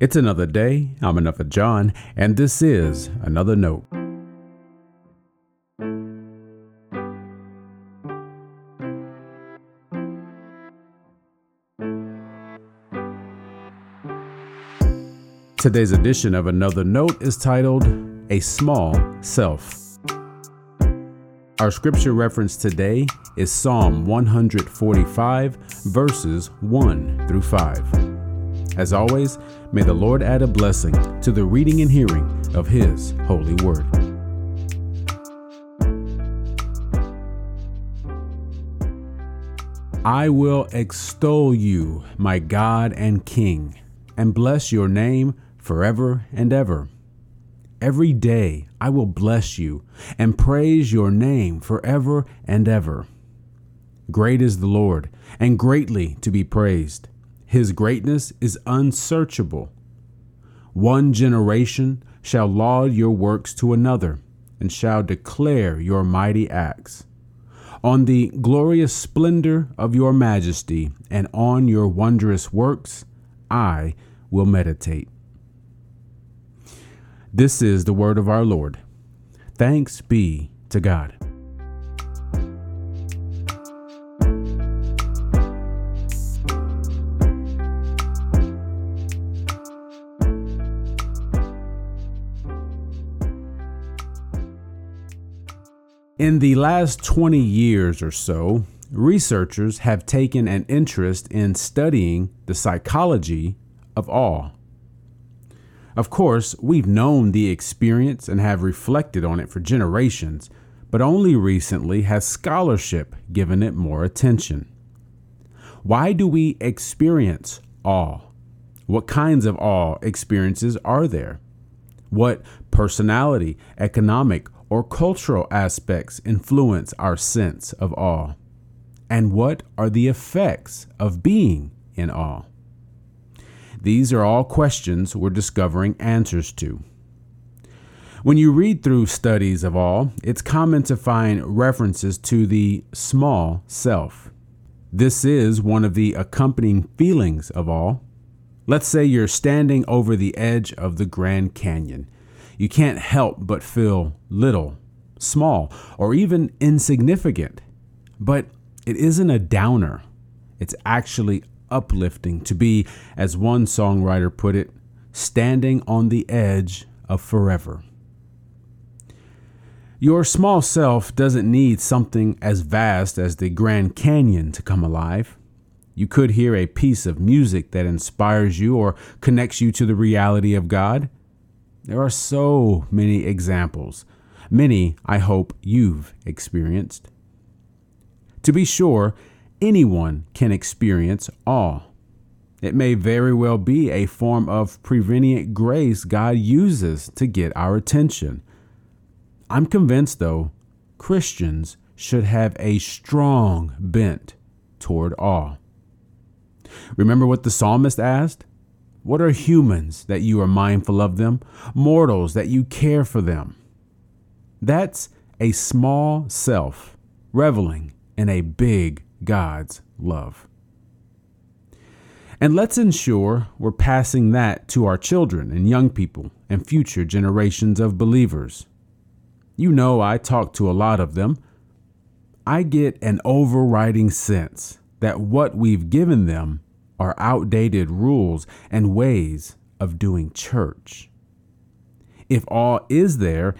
It's another day. I'm another John, and this is another note. Today's edition of Another Note is titled A Small Self. Our scripture reference today is Psalm 145, verses 1 through 5. As always, may the Lord add a blessing to the reading and hearing of His holy word. I will extol you, my God and King, and bless your name forever and ever. Every day I will bless you and praise your name forever and ever. Great is the Lord, and greatly to be praised. His greatness is unsearchable. One generation shall laud your works to another, and shall declare your mighty acts. On the glorious splendor of your majesty and on your wondrous works, I will meditate. This is the word of our Lord. Thanks be to God. In the last 20 years or so, researchers have taken an interest in studying the psychology of awe. Of course, we've known the experience and have reflected on it for generations, but only recently has scholarship given it more attention. Why do we experience awe? What kinds of awe experiences are there? What personality, economic, or cultural aspects influence our sense of awe? And what are the effects of being in awe? These are all questions we're discovering answers to. When you read through studies of awe, it's common to find references to the small self. This is one of the accompanying feelings of awe. Let's say you're standing over the edge of the Grand Canyon you can't help but feel little, small, or even insignificant. But it isn't a downer. It's actually uplifting to be, as one songwriter put it, standing on the edge of forever. Your small self doesn't need something as vast as the Grand Canyon to come alive. You could hear a piece of music that inspires you or connects you to the reality of God. There are so many examples, many I hope you've experienced. To be sure, anyone can experience awe. It may very well be a form of prevenient grace God uses to get our attention. I'm convinced, though, Christians should have a strong bent toward awe. Remember what the psalmist asked? What are humans that you are mindful of them? Mortals that you care for them? That's a small self reveling in a big God's love. And let's ensure we're passing that to our children and young people and future generations of believers. You know, I talk to a lot of them. I get an overriding sense that what we've given them are outdated rules and ways of doing church. If awe is there,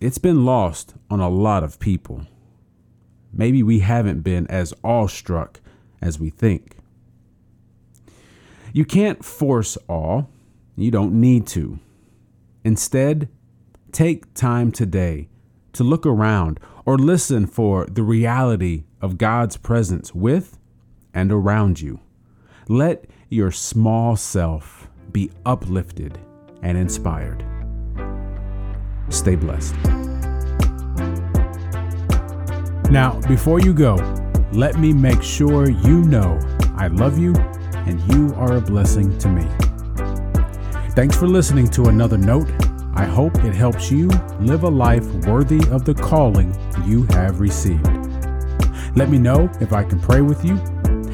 it's been lost on a lot of people. Maybe we haven't been as awestruck as we think. You can't force awe, you don't need to. Instead, take time today to look around or listen for the reality of God's presence with and around you. Let your small self be uplifted and inspired. Stay blessed. Now, before you go, let me make sure you know I love you and you are a blessing to me. Thanks for listening to another note. I hope it helps you live a life worthy of the calling you have received. Let me know if I can pray with you